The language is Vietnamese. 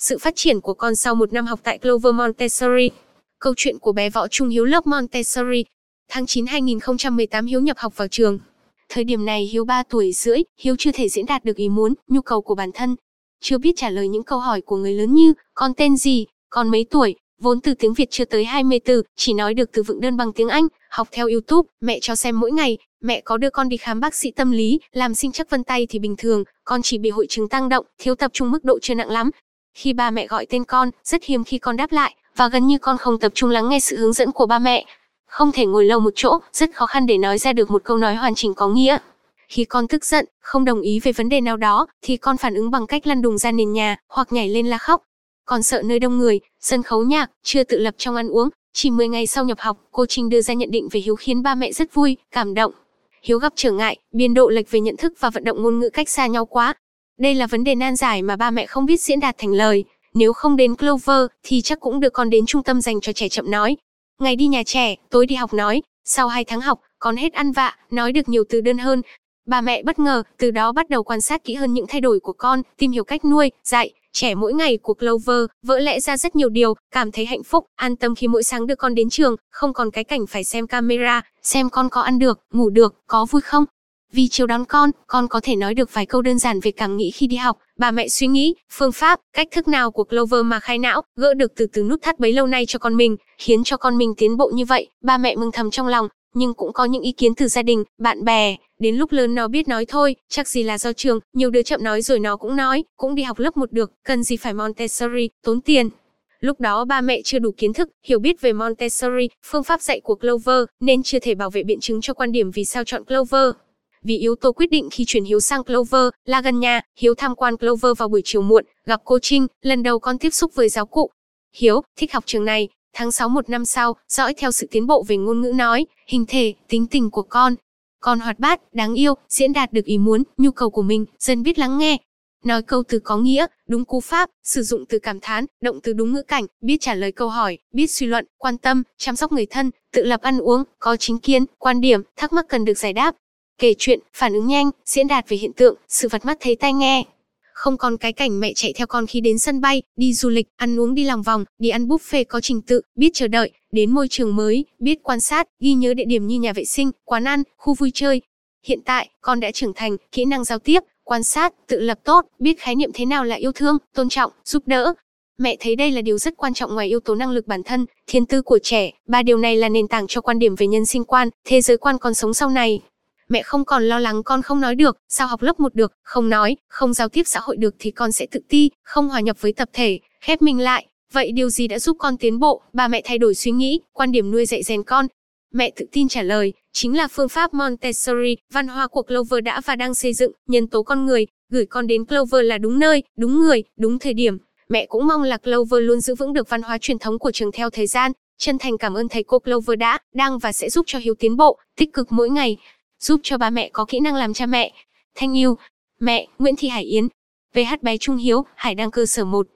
Sự phát triển của con sau một năm học tại Clover Montessori. Câu chuyện của bé Võ Trung Hiếu lớp Montessori. Tháng 9 2018 Hiếu nhập học vào trường. Thời điểm này Hiếu 3 tuổi rưỡi, Hiếu chưa thể diễn đạt được ý muốn, nhu cầu của bản thân. Chưa biết trả lời những câu hỏi của người lớn như, con tên gì, con mấy tuổi, vốn từ tiếng Việt chưa tới 20 từ, chỉ nói được từ vựng đơn bằng tiếng Anh, học theo YouTube, mẹ cho xem mỗi ngày, mẹ có đưa con đi khám bác sĩ tâm lý, làm sinh chắc vân tay thì bình thường, con chỉ bị hội chứng tăng động, thiếu tập trung mức độ chưa nặng lắm. Khi ba mẹ gọi tên con, rất hiếm khi con đáp lại, và gần như con không tập trung lắng nghe sự hướng dẫn của ba mẹ. Không thể ngồi lâu một chỗ, rất khó khăn để nói ra được một câu nói hoàn chỉnh có nghĩa. Khi con tức giận, không đồng ý về vấn đề nào đó, thì con phản ứng bằng cách lăn đùng ra nền nhà, hoặc nhảy lên la khóc. Còn sợ nơi đông người, sân khấu nhạc, chưa tự lập trong ăn uống. Chỉ 10 ngày sau nhập học, cô Trinh đưa ra nhận định về Hiếu khiến ba mẹ rất vui, cảm động. Hiếu gặp trở ngại, biên độ lệch về nhận thức và vận động ngôn ngữ cách xa nhau quá. Đây là vấn đề nan giải mà ba mẹ không biết diễn đạt thành lời. Nếu không đến Clover, thì chắc cũng được con đến trung tâm dành cho trẻ chậm nói. Ngày đi nhà trẻ, tối đi học nói. Sau 2 tháng học, con hết ăn vạ, nói được nhiều từ đơn hơn. Bà mẹ bất ngờ, từ đó bắt đầu quan sát kỹ hơn những thay đổi của con, tìm hiểu cách nuôi, dạy, trẻ mỗi ngày của Clover, vỡ lẽ ra rất nhiều điều, cảm thấy hạnh phúc, an tâm khi mỗi sáng đưa con đến trường, không còn cái cảnh phải xem camera, xem con có ăn được, ngủ được, có vui không. Vì chiều đón con, con có thể nói được vài câu đơn giản về cảm nghĩ khi đi học. Bà mẹ suy nghĩ, phương pháp, cách thức nào của Clover mà khai não, gỡ được từ từ nút thắt bấy lâu nay cho con mình, khiến cho con mình tiến bộ như vậy. Ba mẹ mừng thầm trong lòng, nhưng cũng có những ý kiến từ gia đình, bạn bè. Đến lúc lớn nó biết nói thôi, chắc gì là do trường, nhiều đứa chậm nói rồi nó cũng nói, cũng đi học lớp một được, cần gì phải Montessori, tốn tiền. Lúc đó ba mẹ chưa đủ kiến thức, hiểu biết về Montessori, phương pháp dạy của Clover, nên chưa thể bảo vệ biện chứng cho quan điểm vì sao chọn Clover. Vì yếu tố quyết định khi chuyển Hiếu sang Clover là gần nhà, Hiếu tham quan Clover vào buổi chiều muộn, gặp cô Trinh, lần đầu con tiếp xúc với giáo cụ. Hiếu, thích học trường này, tháng 6 một năm sau, dõi theo sự tiến bộ về ngôn ngữ nói, hình thể, tính tình của con. Con hoạt bát, đáng yêu, diễn đạt được ý muốn, nhu cầu của mình, dần biết lắng nghe. Nói câu từ có nghĩa, đúng cú pháp, sử dụng từ cảm thán, động từ đúng ngữ cảnh, biết trả lời câu hỏi, biết suy luận, quan tâm, chăm sóc người thân, tự lập ăn uống, có chính kiến, quan điểm, thắc mắc cần được giải đáp, kể chuyện, phản ứng nhanh, diễn đạt về hiện tượng, sự vật mắt thấy tai nghe. Không còn cái cảnh mẹ chạy theo con khi đến sân bay, đi du lịch, ăn uống đi lòng vòng, đi ăn buffet có trình tự, biết chờ đợi, đến môi trường mới, biết quan sát, ghi nhớ địa điểm như nhà vệ sinh, quán ăn, khu vui chơi. Hiện tại, con đã trưởng thành, kỹ năng giao tiếp, quan sát, tự lập tốt, biết khái niệm thế nào là yêu thương, tôn trọng, giúp đỡ, Mẹ thấy đây là điều rất quan trọng ngoài yếu tố năng lực bản thân, thiên tư của trẻ, ba điều này là nền tảng cho quan điểm về nhân sinh quan, thế giới quan còn sống sau này mẹ không còn lo lắng con không nói được, sao học lớp một được, không nói, không giao tiếp xã hội được thì con sẽ tự ti, không hòa nhập với tập thể, khép mình lại. Vậy điều gì đã giúp con tiến bộ, bà mẹ thay đổi suy nghĩ, quan điểm nuôi dạy rèn con? Mẹ tự tin trả lời, chính là phương pháp Montessori, văn hóa của Clover đã và đang xây dựng, nhân tố con người, gửi con đến Clover là đúng nơi, đúng người, đúng thời điểm. Mẹ cũng mong là Clover luôn giữ vững được văn hóa truyền thống của trường theo thời gian. Chân thành cảm ơn thầy cô Clover đã, đang và sẽ giúp cho Hiếu tiến bộ, tích cực mỗi ngày giúp cho ba mẹ có kỹ năng làm cha mẹ. Thanh yêu, mẹ, Nguyễn Thị Hải Yến. VH bé Trung Hiếu, Hải đăng cơ sở 1.